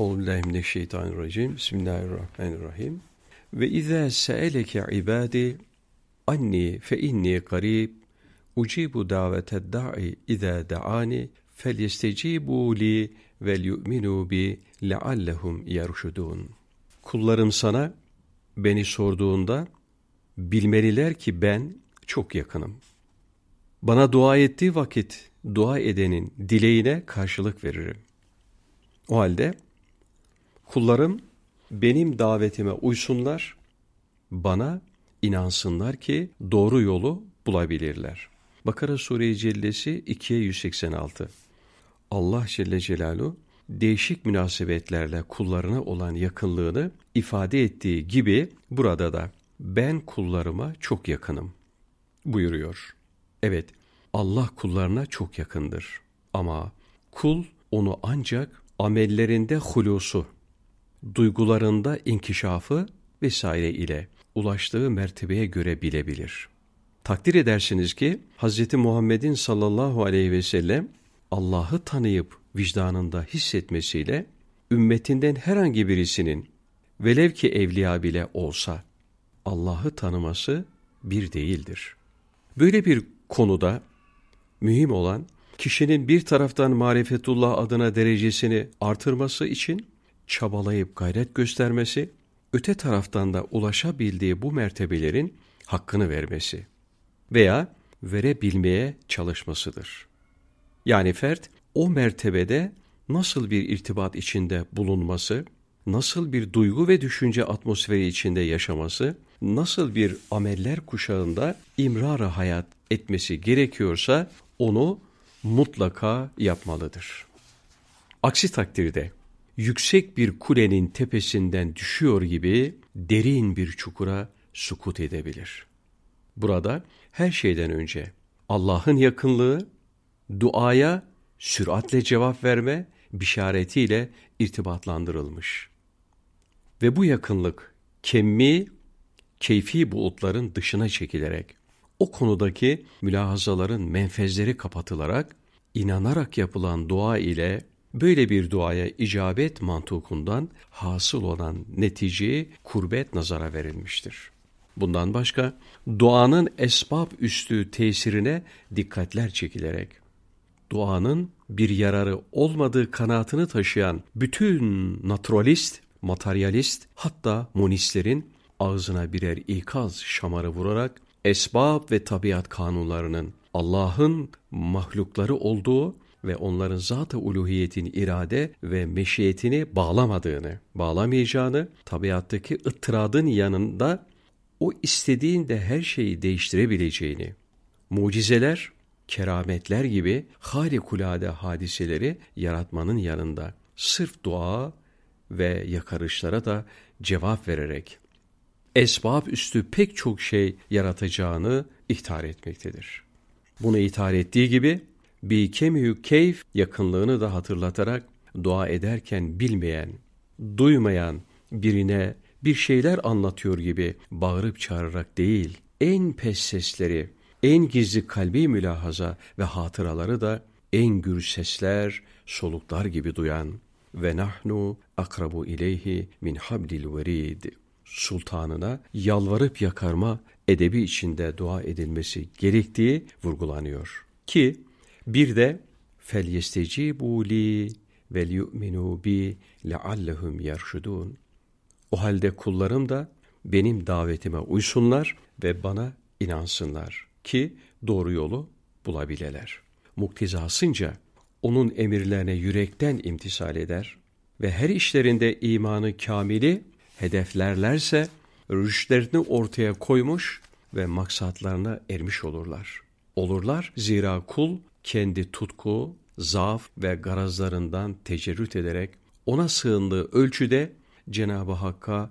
Euzubillahimineşşeytanirracim. Bismillahirrahmanirrahim. Ve izâ se'eleke ibâdi anni fe inni garib ucibu daveted da'i izâ da'ani felyestecibu li vel yu'minu bi leallehum yerşudun. Kullarım sana beni sorduğunda bilmeliler ki ben çok yakınım. Bana dua ettiği vakit dua edenin dileğine karşılık veririm. O halde kullarım benim davetime uysunlar, bana inansınlar ki doğru yolu bulabilirler. Bakara Sure-i Cellesi 2'ye 186 Allah Celle Celaluhu değişik münasebetlerle kullarına olan yakınlığını ifade ettiği gibi burada da ben kullarıma çok yakınım buyuruyor. Evet, Allah kullarına çok yakındır. Ama kul onu ancak amellerinde hulusu, duygularında inkişafı vesaire ile ulaştığı mertebeye göre bilebilir. Takdir edersiniz ki Hz. Muhammed'in sallallahu aleyhi ve sellem Allah'ı tanıyıp vicdanında hissetmesiyle ümmetinden herhangi birisinin velev ki evliya bile olsa Allah'ı tanıması bir değildir. Böyle bir konuda mühim olan kişinin bir taraftan marifetullah adına derecesini artırması için çabalayıp gayret göstermesi, öte taraftan da ulaşabildiği bu mertebelerin hakkını vermesi veya verebilmeye çalışmasıdır. Yani fert o mertebede nasıl bir irtibat içinde bulunması, nasıl bir duygu ve düşünce atmosferi içinde yaşaması, nasıl bir ameller kuşağında imrar hayat etmesi gerekiyorsa onu mutlaka yapmalıdır. Aksi takdirde yüksek bir kulenin tepesinden düşüyor gibi derin bir çukura sukut edebilir. Burada her şeyden önce Allah'ın yakınlığı, duaya süratle cevap verme bişaretiyle irtibatlandırılmış. Ve bu yakınlık kemmi, keyfi bulutların dışına çekilerek, o konudaki mülahazaların menfezleri kapatılarak, inanarak yapılan dua ile böyle bir duaya icabet mantukundan hasıl olan neticeyi kurbet nazara verilmiştir. Bundan başka duanın esbab üstü tesirine dikkatler çekilerek, duanın bir yararı olmadığı kanaatını taşıyan bütün naturalist, materyalist hatta monistlerin ağzına birer ikaz şamarı vurarak esbab ve tabiat kanunlarının Allah'ın mahlukları olduğu ve onların zat-ı uluhiyetin irade ve meşiyetini bağlamadığını, bağlamayacağını, tabiattaki ıttıradın yanında o istediğinde her şeyi değiştirebileceğini, mucizeler, kerametler gibi harikulade hadiseleri yaratmanın yanında sırf dua ve yakarışlara da cevap vererek esbab üstü pek çok şey yaratacağını ihtar etmektedir. Bunu ihtar ettiği gibi bir kemiyü keyf yakınlığını da hatırlatarak dua ederken bilmeyen, duymayan birine bir şeyler anlatıyor gibi bağırıp çağırarak değil, en pes sesleri, en gizli kalbi mülahaza ve hatıraları da en gür sesler, soluklar gibi duyan ve nahnu akrabu ileyhi min hablil verid sultanına yalvarıp yakarma edebi içinde dua edilmesi gerektiği vurgulanıyor. Ki bir de fel yestecibu li vel yu'minu bi leallehum yerşudun. O halde kullarım da benim davetime uysunlar ve bana inansınlar ki doğru yolu bulabileler. Muktizasınca onun emirlerine yürekten imtisal eder ve her işlerinde imanı kamili hedeflerlerse rüştlerini ortaya koymuş ve maksatlarına ermiş olurlar. Olurlar zira kul kendi tutku, zaaf ve garazlarından tecerrüt ederek ona sığındığı ölçüde Cenab-ı Hakk'a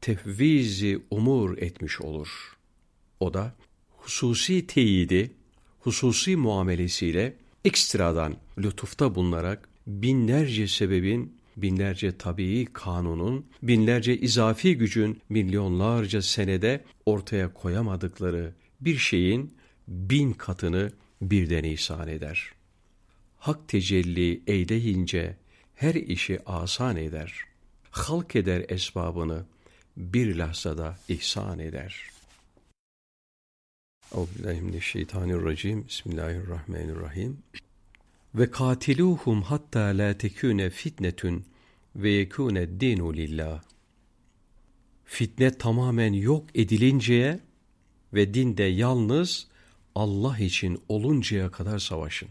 tefvizi umur etmiş olur. O da hususi teyidi, hususi muamelesiyle ekstradan lütufta bulunarak binlerce sebebin, binlerce tabii kanunun, binlerce izafi gücün milyonlarca senede ortaya koyamadıkları bir şeyin bin katını birden ihsan eder. Hak tecelli eyleyince her işi asan eder. Halk eder esbabını, bir lahzada ihsan eder. Euzubillahimineşşeytanirracim. Bismillahirrahmanirrahim. Ve katiluhum hatta la tekune fitnetun ve yekune dinu lillah. Fitne tamamen yok edilinceye ve dinde yalnız Allah için oluncaya kadar savaşın.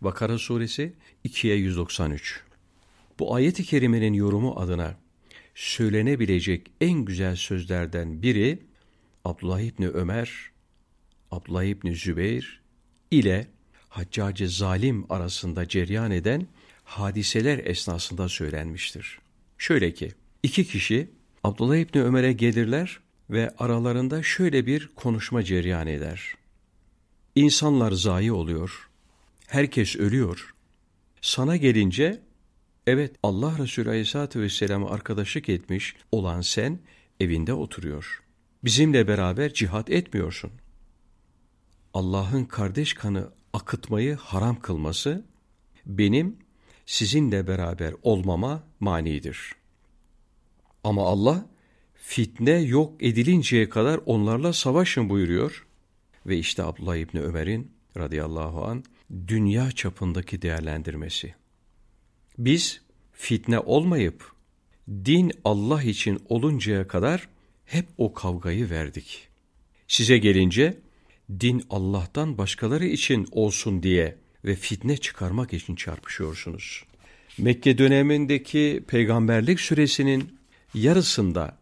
Bakara suresi 2'ye 193. Bu ayet-i kerimenin yorumu adına söylenebilecek en güzel sözlerden biri Abdullah İbni Ömer, Abdullah İbni Zübeyir ile Haccacı Zalim arasında ceryan eden hadiseler esnasında söylenmiştir. Şöyle ki, iki kişi Abdullah İbni Ömer'e gelirler ve aralarında şöyle bir konuşma ceryan eder. İnsanlar zayi oluyor, herkes ölüyor. Sana gelince, evet Allah Resulü Aleyhisselatü Vesselam'a arkadaşlık etmiş olan sen evinde oturuyor. Bizimle beraber cihat etmiyorsun. Allah'ın kardeş kanı akıtmayı haram kılması, benim sizinle beraber olmama manidir. Ama Allah fitne yok edilinceye kadar onlarla savaşın buyuruyor. Ve işte Abdullah İbni Ömer'in radıyallahu an dünya çapındaki değerlendirmesi. Biz fitne olmayıp din Allah için oluncaya kadar hep o kavgayı verdik. Size gelince din Allah'tan başkaları için olsun diye ve fitne çıkarmak için çarpışıyorsunuz. Mekke dönemindeki peygamberlik süresinin yarısında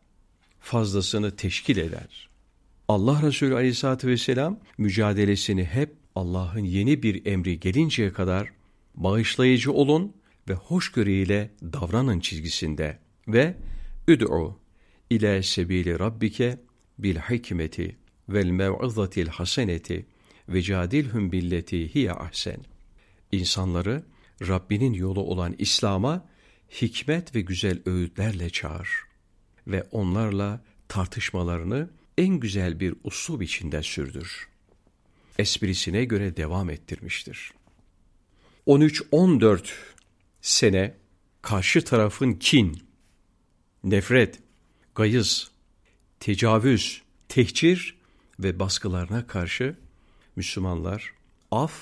fazlasını teşkil eder. Allah Resulü Aleyhisselatü Vesselam mücadelesini hep Allah'ın yeni bir emri gelinceye kadar bağışlayıcı olun ve hoşgörüyle davranın çizgisinde ve üd'u ila sebili rabbike bil hikmeti vel mev'izatil haseneti ve cadilhum billeti hiye ahsen. İnsanları Rabbinin yolu olan İslam'a hikmet ve güzel öğütlerle çağır ve onlarla tartışmalarını en güzel bir usul içinde sürdür. Esprisine göre devam ettirmiştir. 13-14 sene karşı tarafın kin, nefret, gayız, tecavüz, tehcir ve baskılarına karşı Müslümanlar af,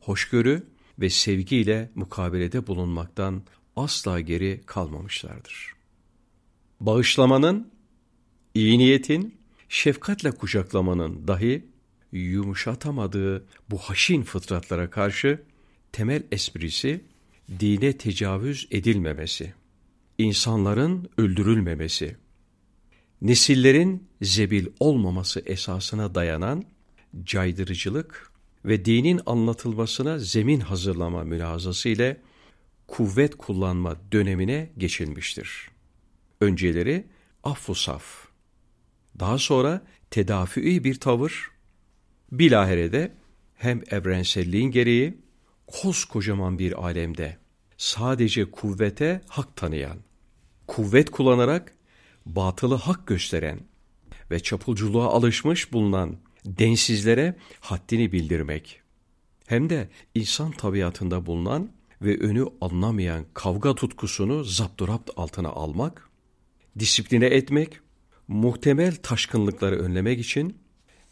hoşgörü ve sevgiyle mukabelede bulunmaktan asla geri kalmamışlardır. Bağışlamanın, iyi niyetin, şefkatle kucaklamanın dahi yumuşatamadığı bu haşin fıtratlara karşı temel esprisi dine tecavüz edilmemesi, insanların öldürülmemesi, nesillerin zebil olmaması esasına dayanan caydırıcılık ve dinin anlatılmasına zemin hazırlama mülazası ile kuvvet kullanma dönemine geçilmiştir. Önceleri affu saf, daha sonra tedafii bir tavır, bilaherede hem evrenselliğin gereği koskocaman bir alemde sadece kuvvete hak tanıyan, kuvvet kullanarak batılı hak gösteren ve çapulculuğa alışmış bulunan densizlere haddini bildirmek, hem de insan tabiatında bulunan ve önü anlamayan kavga tutkusunu zapturapt altına almak, disipline etmek, muhtemel taşkınlıkları önlemek için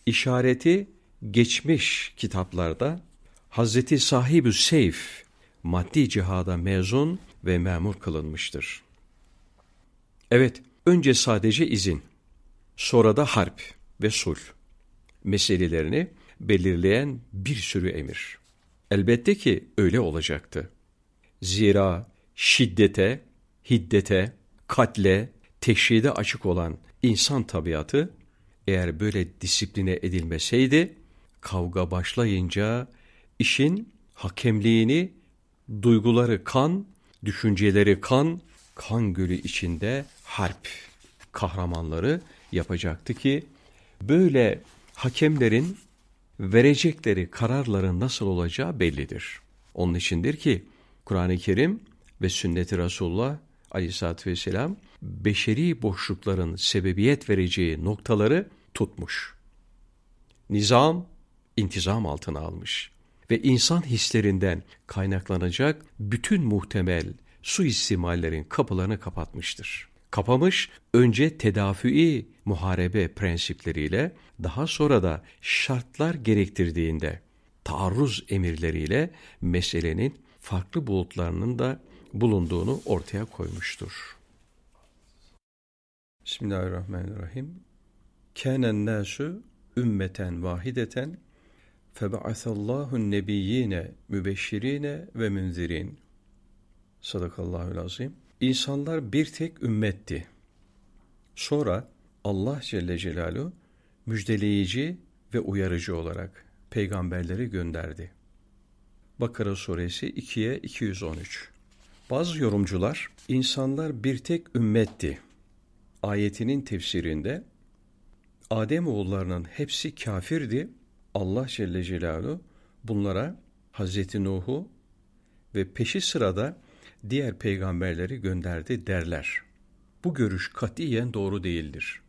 işareti geçmiş kitaplarda Hazreti Sahibü Seyf maddi cihada mezun ve memur kılınmıştır. Evet, önce sadece izin, sonra da harp ve sulh meselelerini belirleyen bir sürü emir. Elbette ki öyle olacaktı. Zira şiddete, hiddete, katle, teşhide açık olan insan tabiatı eğer böyle disipline edilmeseydi, kavga başlayınca işin hakemliğini duyguları kan, düşünceleri kan, kan gölü içinde harp kahramanları yapacaktı ki böyle hakemlerin verecekleri kararların nasıl olacağı bellidir. Onun içindir ki Kur'an-ı Kerim ve sünnet-i Resulullah aleyhissalatü vesselam beşeri boşlukların sebebiyet vereceği noktaları tutmuş. Nizam, intizam altına almış ve insan hislerinden kaynaklanacak bütün muhtemel suistimallerin kapılarını kapatmıştır. Kapamış, önce tedafui muharebe prensipleriyle, daha sonra da şartlar gerektirdiğinde taarruz emirleriyle meselenin farklı bulutlarının da bulunduğunu ortaya koymuştur. Bismillahirrahmanirrahim. Kânen nâsü ümmeten vahideten febe'asallahu nebiyyine mübeşşirine ve münzirin. Sadakallahül azim. İnsanlar bir tek ümmetti. Sonra Allah Celle Celaluhu müjdeleyici ve uyarıcı olarak peygamberleri gönderdi. Bakara suresi 2'ye 213. Bazı yorumcular insanlar bir tek ümmetti. Ayetinin tefsirinde Adem oğullarının hepsi kafirdi. Allah Celle Celaluhu bunlara Hazreti Nuh'u ve peşi sırada diğer peygamberleri gönderdi derler. Bu görüş katiyen doğru değildir.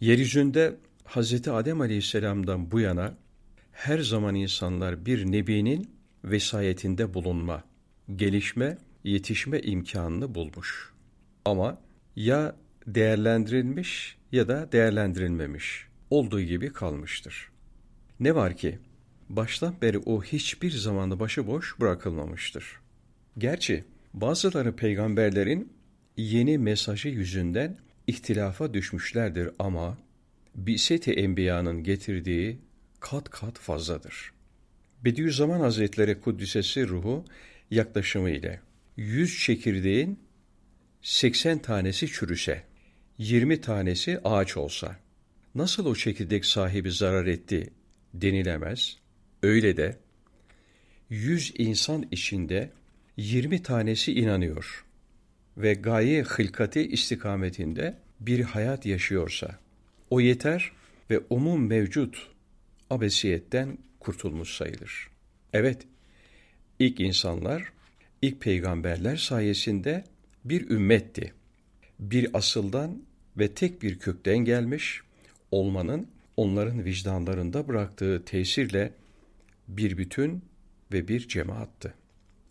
Yeryüzünde Hazreti Adem Aleyhisselam'dan bu yana her zaman insanlar bir nebinin vesayetinde bulunma, gelişme, yetişme imkanını bulmuş. Ama ya değerlendirilmiş ya da değerlendirilmemiş olduğu gibi kalmıştır. Ne var ki baştan beri o hiçbir zamanda başıboş bırakılmamıştır. Gerçi bazıları peygamberlerin yeni mesajı yüzünden ihtilafa düşmüşlerdir ama Biseti Enbiya'nın getirdiği kat kat fazladır. Bediüzzaman Hazretleri Kuddisesi ruhu yaklaşımı ile 100 çekirdeğin 80 tanesi çürüse, 20 tanesi ağaç olsa, nasıl o çekirdek sahibi zarar etti denilemez. Öyle de 100 insan içinde 20 tanesi inanıyor ve gaye hılkati istikametinde bir hayat yaşıyorsa, o yeter ve umum mevcut abesiyetten kurtulmuş sayılır. Evet, ilk insanlar, ilk peygamberler sayesinde bir ümmetti. Bir asıldan ve tek bir kökten gelmiş olmanın onların vicdanlarında bıraktığı tesirle bir bütün ve bir cemaattı.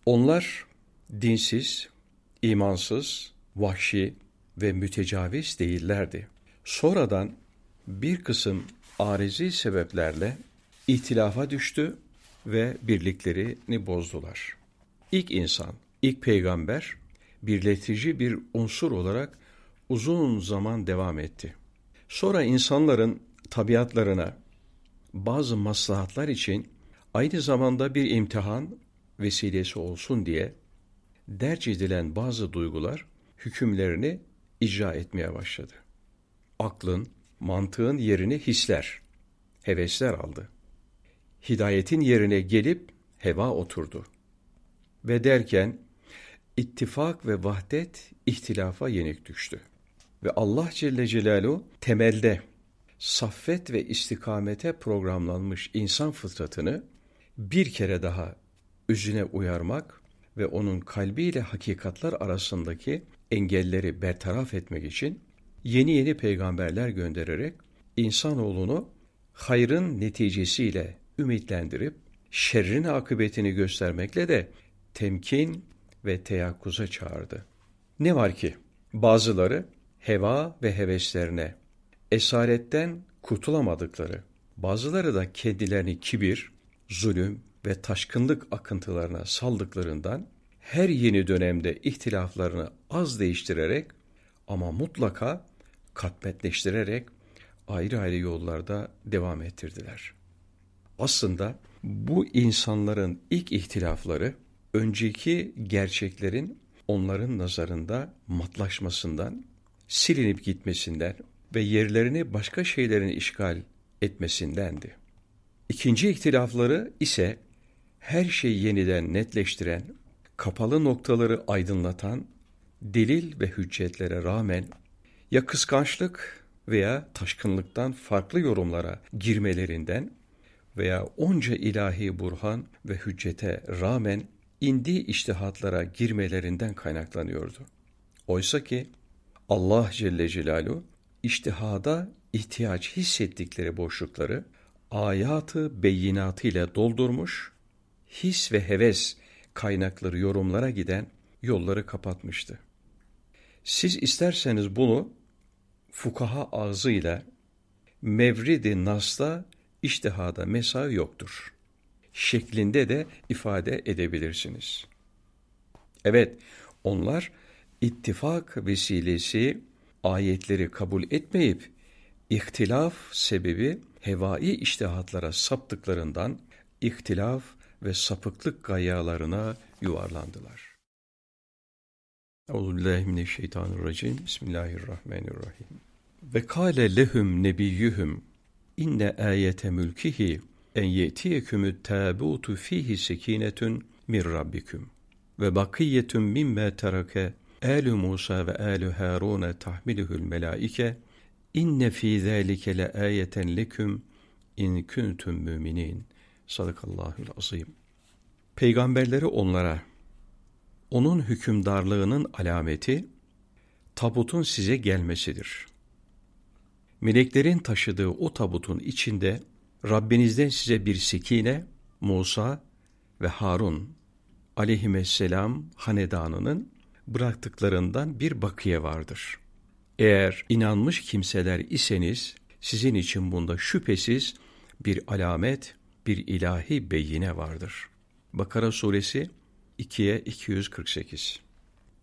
Onlar dinsiz, imansız, vahşi ve mütecaviz değillerdi. Sonradan bir kısım arizi sebeplerle ihtilafa düştü ve birliklerini bozdular. İlk insan, ilk peygamber birletici bir unsur olarak uzun zaman devam etti. Sonra insanların tabiatlarına bazı maslahatlar için aynı zamanda bir imtihan vesilesi olsun diye derc edilen bazı duygular hükümlerini icra etmeye başladı. Aklın, mantığın yerini hisler, hevesler aldı. Hidayetin yerine gelip heva oturdu. Ve derken ittifak ve vahdet ihtilafa yenik düştü. Ve Allah Celle Celaluhu temelde saffet ve istikamete programlanmış insan fıtratını bir kere daha üzüne uyarmak ve onun kalbiyle hakikatlar arasındaki engelleri bertaraf etmek için yeni yeni peygamberler göndererek insanoğlunu hayrın neticesiyle ümitlendirip şerrin akıbetini göstermekle de temkin ve teyakkuza çağırdı. Ne var ki bazıları heva ve heveslerine esaretten kurtulamadıkları, bazıları da kendilerini kibir, zulüm ve taşkınlık akıntılarına saldıklarından her yeni dönemde ihtilaflarını az değiştirerek ama mutlaka katmetleştirerek ayrı ayrı yollarda devam ettirdiler. Aslında bu insanların ilk ihtilafları önceki gerçeklerin onların nazarında matlaşmasından, silinip gitmesinden ve yerlerini başka şeylerin işgal etmesindendi. İkinci ihtilafları ise her şeyi yeniden netleştiren, kapalı noktaları aydınlatan, delil ve hüccetlere rağmen ya kıskançlık veya taşkınlıktan farklı yorumlara girmelerinden veya onca ilahi burhan ve hüccete rağmen indi iştihatlara girmelerinden kaynaklanıyordu. Oysa ki Allah Celle Celaluhu iştihada ihtiyaç hissettikleri boşlukları ayatı beyinatı ile doldurmuş, his ve heves kaynakları yorumlara giden yolları kapatmıştı. Siz isterseniz bunu fukaha ağzıyla mevridi nasla iştihada mesai yoktur. Şeklinde de ifade edebilirsiniz. Evet, onlar ittifak vesilesi ayetleri kabul etmeyip ihtilaf sebebi hevai iştihatlara saptıklarından ihtilaf ve sapıklık gayalarına yuvarlandılar. Euzubillahimineşşeytanirracim. Bismillahirrahmanirrahim. Ve kâle lehum nebiyyuhum inne ayete mülkihi en yetiyekümü tâbûtu fihi sekinetun min rabbikum ve bakiyetun mimme terake âlu Musa ve âlu Harun tahmiluhul melaike inne fî zâlike le âyeten leküm in kuntum müminin. Sadakallahul azim. Peygamberleri onlara onun hükümdarlığının alameti tabutun size gelmesidir. Meleklerin taşıdığı o tabutun içinde Rabbinizden size bir sekine, Musa ve Harun aleyhisselam hanedanının bıraktıklarından bir bakiye vardır. Eğer inanmış kimseler iseniz sizin için bunda şüphesiz bir alamet, bir ilahi beyine vardır. Bakara suresi 2'ye 248.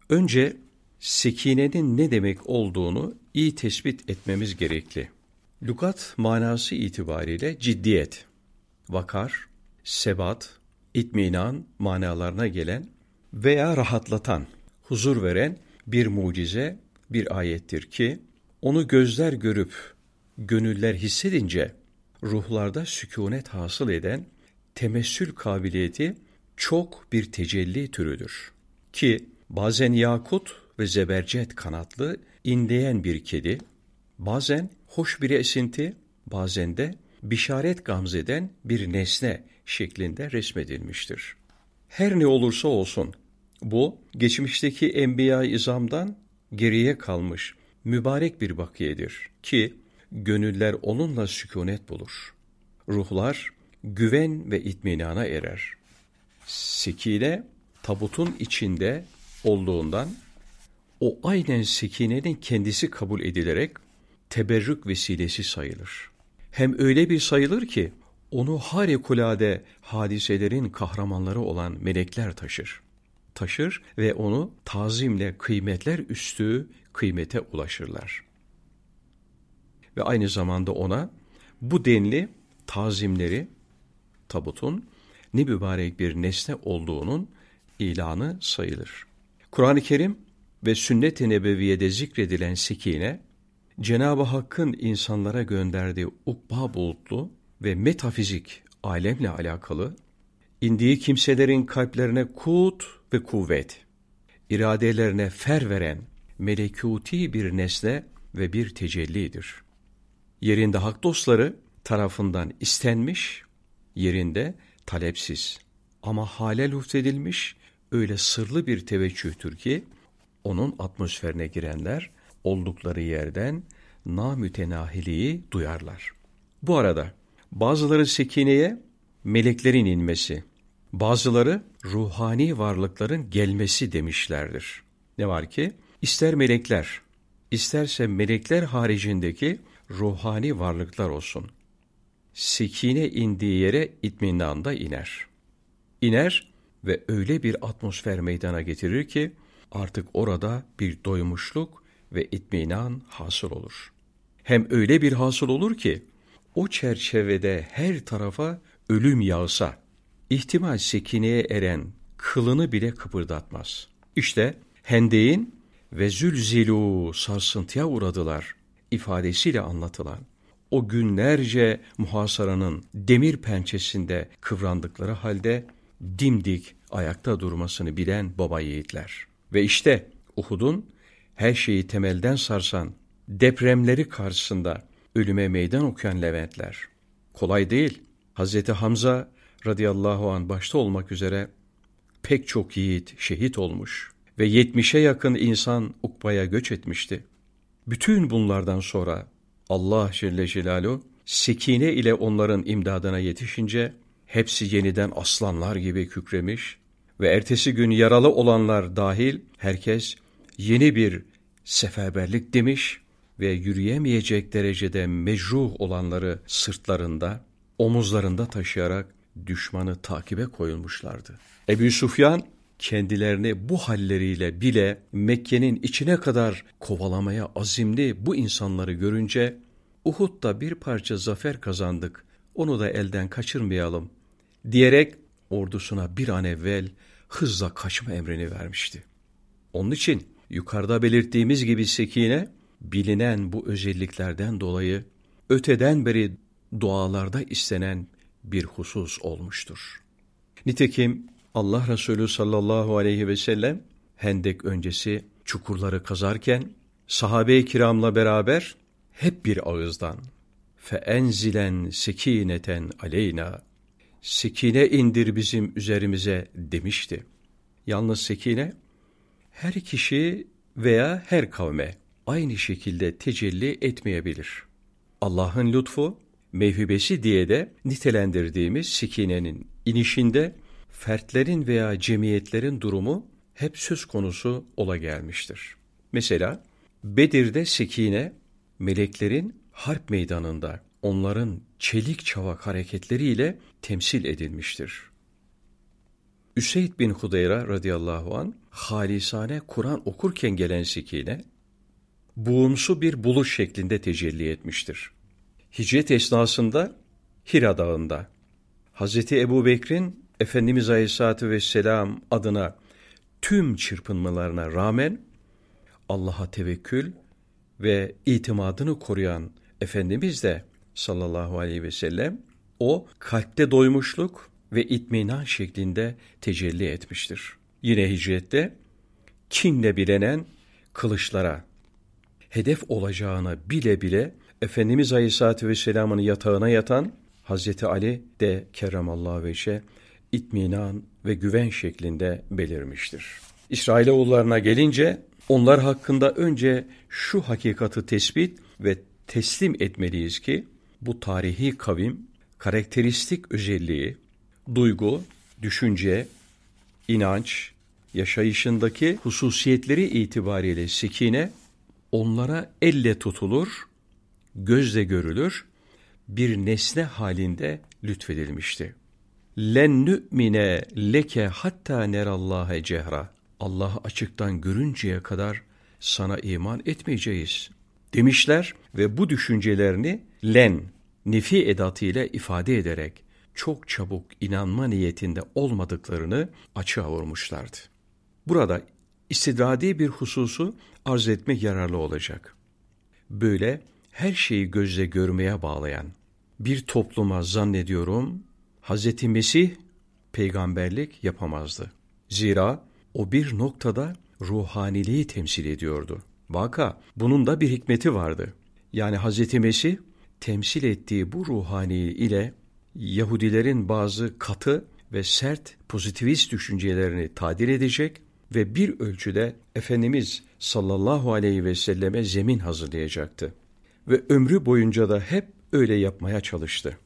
Önce sekinenin ne demek olduğunu iyi tespit etmemiz gerekli. Lukat manası itibariyle ciddiyet, vakar, sebat, itminan manalarına gelen veya rahatlatan, huzur veren bir mucize, bir ayettir ki onu gözler görüp gönüller hissedince ruhlarda sükunet hasıl eden temessül kabiliyeti çok bir tecelli türüdür. Ki bazen yakut ve zebercet kanatlı inleyen bir kedi, bazen hoş bir esinti, bazen de bişaret gamzeden bir nesne şeklinde resmedilmiştir. Her ne olursa olsun bu geçmişteki enbiya izamdan geriye kalmış mübarek bir bakiyedir ki gönüller onunla sükunet bulur. Ruhlar güven ve itminana erer. Sekine tabutun içinde olduğundan o aynen sekinenin kendisi kabul edilerek teberrük vesilesi sayılır. Hem öyle bir sayılır ki onu harikulade hadiselerin kahramanları olan melekler taşır. Taşır ve onu tazimle kıymetler üstü kıymete ulaşırlar. Ve aynı zamanda ona bu denli tazimleri tabutun ne mübarek bir nesne olduğunun ilanı sayılır. Kur'an-ı Kerim ve sünnet-i nebeviyede zikredilen sekine, Cenab-ı Hakk'ın insanlara gönderdiği ukba bulutlu ve metafizik alemle alakalı, indiği kimselerin kalplerine kut ve kuvvet, iradelerine fer veren melekuti bir nesne ve bir tecellidir. Yerinde hak dostları tarafından istenmiş, yerinde talepsiz ama hale lütfedilmiş öyle sırlı bir teveccühtür ki onun atmosferine girenler oldukları yerden namütenahiliği duyarlar. Bu arada bazıları sekineye meleklerin inmesi, bazıları ruhani varlıkların gelmesi demişlerdir. Ne var ki ister melekler, isterse melekler haricindeki ruhani varlıklar olsun. Sekine indiği yere itminanda iner. İner ve öyle bir atmosfer meydana getirir ki artık orada bir doymuşluk ve itminan hasıl olur. Hem öyle bir hasıl olur ki o çerçevede her tarafa ölüm yağsa, ihtimal sekineye eren kılını bile kıpırdatmaz. İşte Hendeyin ve zülzilu sarsıntıya uğradılar ifadesiyle anlatılan o günlerce muhasaranın demir pençesinde kıvrandıkları halde dimdik ayakta durmasını bilen baba yiğitler. Ve işte Uhud'un her şeyi temelden sarsan depremleri karşısında ölüme meydan okuyan Leventler. Kolay değil. Hazreti Hamza radıyallahu an başta olmak üzere pek çok yiğit şehit olmuş ve yetmişe yakın insan Ukba'ya göç etmişti. Bütün bunlardan sonra Allah Celle Celaluhu sekine ile onların imdadına yetişince hepsi yeniden aslanlar gibi kükremiş ve ertesi gün yaralı olanlar dahil herkes yeni bir seferberlik demiş ve yürüyemeyecek derecede mecruh olanları sırtlarında, omuzlarında taşıyarak düşmanı takibe koyulmuşlardı. Ebu Sufyan kendilerini bu halleriyle bile Mekke'nin içine kadar kovalamaya azimli bu insanları görünce Uhud'da bir parça zafer kazandık, onu da elden kaçırmayalım diyerek ordusuna bir an evvel hızla kaçma emrini vermişti. Onun için yukarıda belirttiğimiz gibi Sekine, bilinen bu özelliklerden dolayı öteden beri dualarda istenen bir husus olmuştur. Nitekim Allah Resulü sallallahu aleyhi ve sellem Hendek öncesi çukurları kazarken sahabe-i kiramla beraber hep bir ağızdan feenzilen sekineten aleyna sekine indir bizim üzerimize demişti. Yalnız sekine her kişi veya her kavme aynı şekilde tecelli etmeyebilir. Allah'ın lütfu, mevhibesi diye de nitelendirdiğimiz sekinenin inişinde fertlerin veya cemiyetlerin durumu hep söz konusu ola gelmiştir. Mesela Bedir'de sekine meleklerin harp meydanında onların çelik çavak hareketleriyle temsil edilmiştir. Üseyd bin Hudeyra radıyallahu an halisane Kur'an okurken gelen sekine buğumsu bir buluş şeklinde tecelli etmiştir. Hicret esnasında Hira Dağı'nda Hazreti Ebu Bekir'in Efendimiz Aleyhisselatü Vesselam adına tüm çırpınmalarına rağmen Allah'a tevekkül ve itimadını koruyan Efendimiz de sallallahu aleyhi ve sellem o kalpte doymuşluk ve itminan şeklinde tecelli etmiştir. Yine hicrette kinle bilenen kılıçlara hedef olacağını bile bile Efendimiz Aleyhisselatü Vesselam'ın yatağına yatan Hazreti Ali de kerramallahu veçe itminan ve güven şeklinde belirmiştir. İsrailoğullarına gelince onlar hakkında önce şu hakikati tespit ve teslim etmeliyiz ki bu tarihi kavim karakteristik özelliği, duygu, düşünce, inanç, yaşayışındaki hususiyetleri itibariyle sekine onlara elle tutulur, gözle görülür, bir nesne halinde lütfedilmişti. Len nü'mine leke hatta nerallâhe cehra. Allah'ı açıktan görünceye kadar sana iman etmeyeceğiz demişler ve bu düşüncelerini len nefi edatıyla ifade ederek çok çabuk inanma niyetinde olmadıklarını açığa vurmuşlardı. Burada istidradi bir hususu arz etmek yararlı olacak. Böyle her şeyi gözle görmeye bağlayan bir topluma zannediyorum Hz. Mesih peygamberlik yapamazdı. Zira o bir noktada ruhaniliği temsil ediyordu. Vaka bunun da bir hikmeti vardı. Yani Hz. Mesih temsil ettiği bu ruhani ile Yahudilerin bazı katı ve sert pozitivist düşüncelerini tadil edecek ve bir ölçüde Efendimiz sallallahu aleyhi ve selleme zemin hazırlayacaktı. Ve ömrü boyunca da hep öyle yapmaya çalıştı.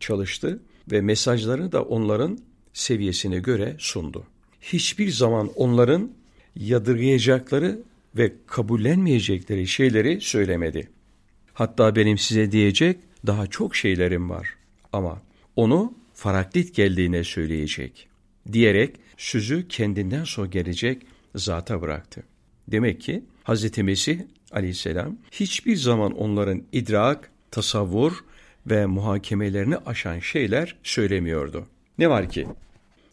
Çalıştı ve mesajları da onların seviyesine göre sundu. Hiçbir zaman onların yadırgayacakları ve kabullenmeyecekleri şeyleri söylemedi. Hatta benim size diyecek daha çok şeylerim var ama onu faraklit geldiğine söyleyecek diyerek sözü kendinden sonra gelecek zata bıraktı. Demek ki Hz. Mesih aleyhisselam hiçbir zaman onların idrak, tasavvur ve muhakemelerini aşan şeyler söylemiyordu. Ne var ki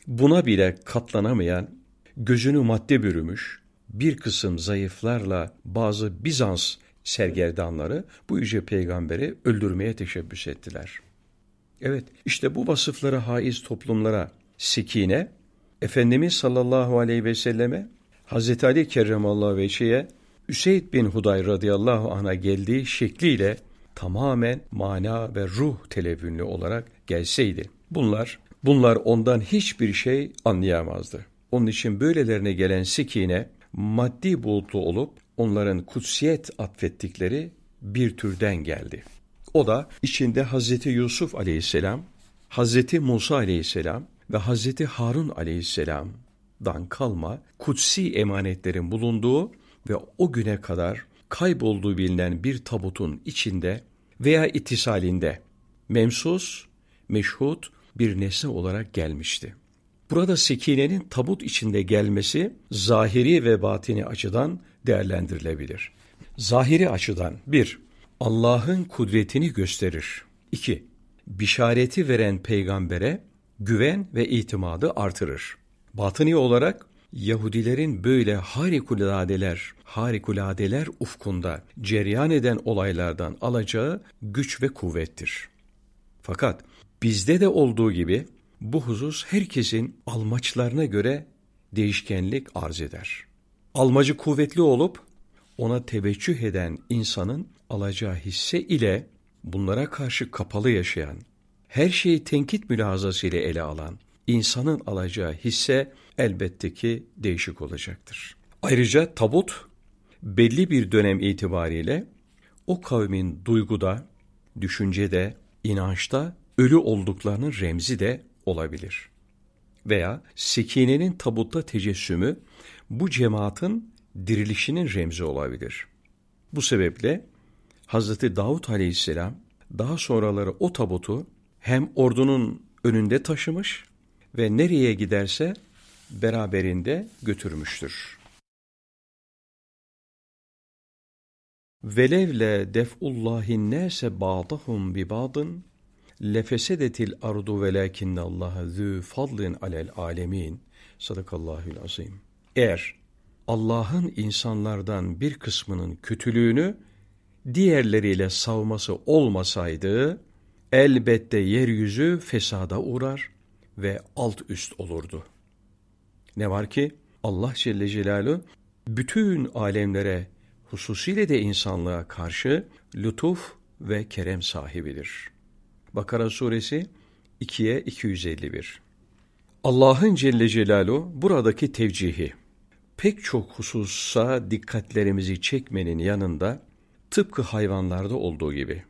buna bile katlanamayan, gözünü madde bürümüş, bir kısım zayıflarla bazı Bizans sergerdanları bu yüce peygamberi öldürmeye teşebbüs ettiler. Evet, işte bu vasıflara haiz toplumlara sekine, Efendimiz sallallahu aleyhi ve selleme, Hazreti Ali kerremallahu veçheye, Üseyd bin Huday radıyallahu anh'a geldiği şekliyle tamamen mana ve ruh televünlü olarak gelseydi. Bunlar, bunlar ondan hiçbir şey anlayamazdı. Onun için böylelerine gelen sekine, maddi boyutlu olup onların kutsiyet atfettikleri bir türden geldi. O da içinde Hazreti Yusuf aleyhisselam, Hazreti Musa aleyhisselam ve Hazreti Harun aleyhisselam dan kalma kutsi emanetlerin bulunduğu ve o güne kadar kaybolduğu bilinen bir tabutun içinde veya ittisalinde memsus, meşhut bir nesne olarak gelmişti. Burada sekinenin tabut içinde gelmesi zahiri ve batini açıdan değerlendirilebilir. Zahiri açıdan bir, Allah'ın kudretini gösterir. İki, bişareti veren peygambere güven ve itimadı artırır. Batıni olarak Yahudilerin böyle harikuladeler, harikuladeler ufkunda cereyan eden olaylardan alacağı güç ve kuvvettir. Fakat bizde de olduğu gibi bu husus herkesin almaçlarına göre değişkenlik arz eder. Almacı kuvvetli olup ona teveccüh eden insanın alacağı hisse ile bunlara karşı kapalı yaşayan, her şeyi tenkit mülazası ile ele alan insanın alacağı hisse elbette ki değişik olacaktır. Ayrıca tabut belli bir dönem itibariyle o kavmin duyguda, düşüncede, inançta ölü olduklarının remzi de olabilir. Veya sekinenin tabutta tecessümü bu cemaatin dirilişinin remzi olabilir. Bu sebeple Hz. Davut aleyhisselam daha sonraları o tabutu hem ordunun önünde taşımış ve nereye giderse beraberinde götürmüştür. Velevle def'ullahin nase ba'dahum bi ba'dın lefesedetil ardu velakinnallaha zü fadlin alel alemin. Sadakallahül azim. Eğer Allah'ın insanlardan bir kısmının kötülüğünü diğerleriyle savması olmasaydı elbette yeryüzü fesada uğrar ve alt üst olurdu. Ne var ki Allah Celle Celaluhu bütün alemlere hususiyle de insanlığa karşı lütuf ve kerem sahibidir. Bakara suresi 2'ye 251 Allah'ın Celle Celaluhu buradaki tevcihi pek çok hususa dikkatlerimizi çekmenin yanında tıpkı hayvanlarda olduğu gibi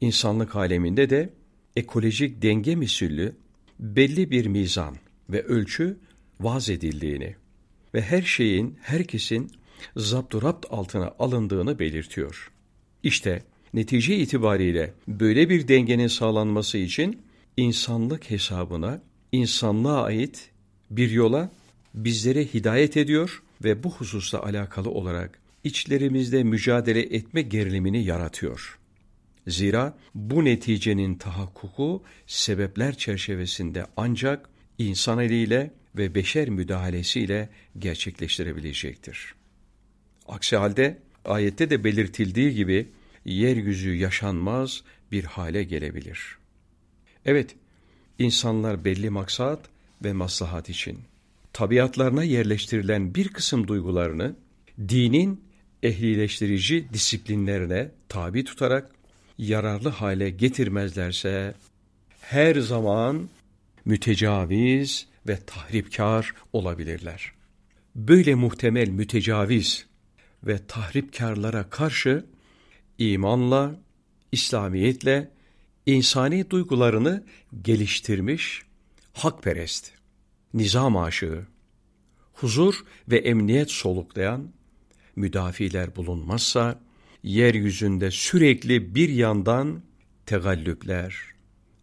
insanlık aleminde de ekolojik denge misüllü belli bir mizan ve ölçü vaz edildiğini ve her şeyin, herkesin zapturapt altına alındığını belirtiyor. İşte netice itibariyle böyle bir dengenin sağlanması için insanlık hesabına, insanlığa ait bir yola bizlere hidayet ediyor ve bu hususla alakalı olarak içlerimizde mücadele etme gerilimini yaratıyor. Zira bu neticenin tahakkuku sebepler çerçevesinde ancak insan eliyle ve beşer müdahalesiyle gerçekleştirebilecektir. Aksi halde ayette de belirtildiği gibi yeryüzü yaşanmaz bir hale gelebilir. Evet, insanlar belli maksat ve maslahat için tabiatlarına yerleştirilen bir kısım duygularını dinin ehlileştirici disiplinlerine tabi tutarak yararlı hale getirmezlerse her zaman mütecaviz ve tahripkar olabilirler. Böyle muhtemel mütecaviz ve tahripkarlara karşı imanla, İslamiyetle insani duygularını geliştirmiş hakperest, nizam aşığı, huzur ve emniyet soluklayan müdafiler bulunmazsa, yeryüzünde sürekli bir yandan tegallüpler,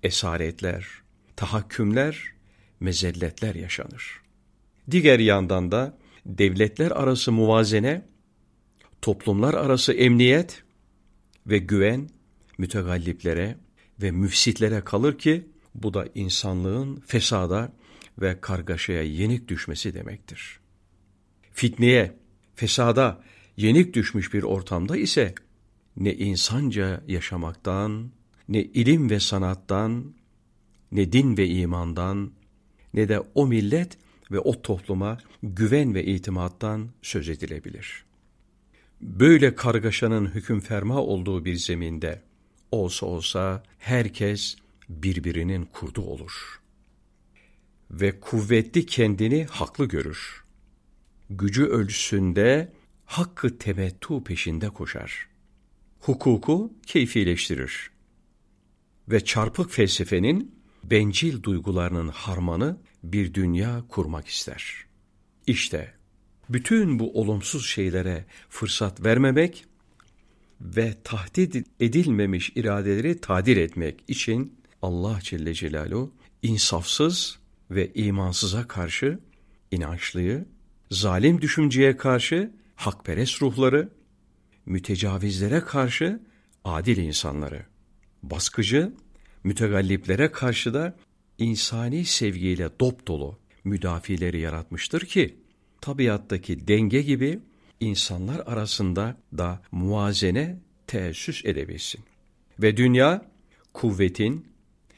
esaretler, tahakkümler, mezelletler yaşanır. Diğer yandan da devletler arası muvazene, toplumlar arası emniyet ve güven mütegalliplere ve müfsitlere kalır ki bu da insanlığın fesada ve kargaşaya yenik düşmesi demektir. Fitneye, fesada yenik düşmüş bir ortamda ise ne insanca yaşamaktan, ne ilim ve sanattan, ne din ve imandan, ne de o millet ve o topluma güven ve itimattan söz edilebilir. Böyle kargaşanın hüküm ferma olduğu bir zeminde olsa olsa herkes birbirinin kurdu olur. Ve kuvvetli kendini haklı görür. Gücü ölçüsünde hakkı temettu peşinde koşar. Hukuku keyfileştirir. Ve çarpık felsefenin bencil duygularının harmanı bir dünya kurmak ister. İşte bütün bu olumsuz şeylere fırsat vermemek ve tahdit edilmemiş iradeleri tadil etmek için Allah Celle Celaluhu insafsız ve imansıza karşı inançlıyı, zalim düşünceye karşı hakperest ruhları, mütecavizlere karşı adil insanları, baskıcı, mütegalliplere karşı da insani sevgiyle dop dolu müdafileri yaratmıştır ki, tabiattaki denge gibi insanlar arasında da muazene teessüs edebilsin. Ve dünya kuvvetin,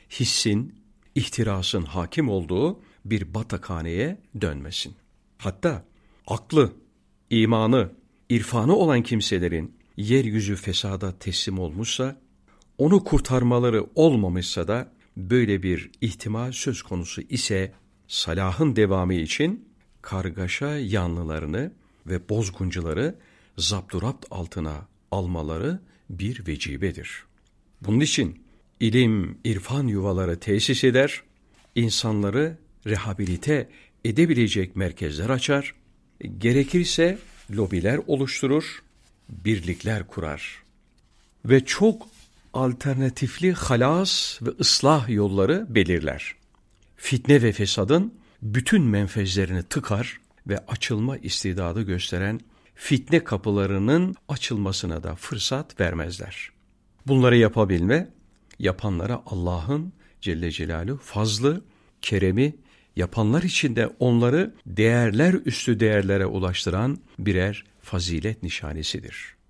hissin, ihtirasın hakim olduğu bir batakhaneye dönmesin. Hatta aklı, imanı, irfanı olan kimselerin yeryüzü fesada teslim olmuşsa, onu kurtarmaları olmamışsa da böyle bir ihtimal söz konusu ise salahın devamı için kargaşa yanlılarını ve bozguncuları zapturapt altına almaları bir vecibedir. Bunun için ilim, irfan yuvaları tesis eder, insanları rehabilite edebilecek merkezler açar, gerekirse lobiler oluşturur, birlikler kurar ve çok alternatifli halas ve ıslah yolları belirler. Fitne ve fesadın bütün menfezlerini tıkar ve açılma istidadı gösteren fitne kapılarının açılmasına da fırsat vermezler. Bunları yapabilme, yapanlara Allah'ın Celle Celaluhu fazlı, keremi, yapanlar için de onları değerler üstü değerlere ulaştıran birer fazilet nişanesidir.''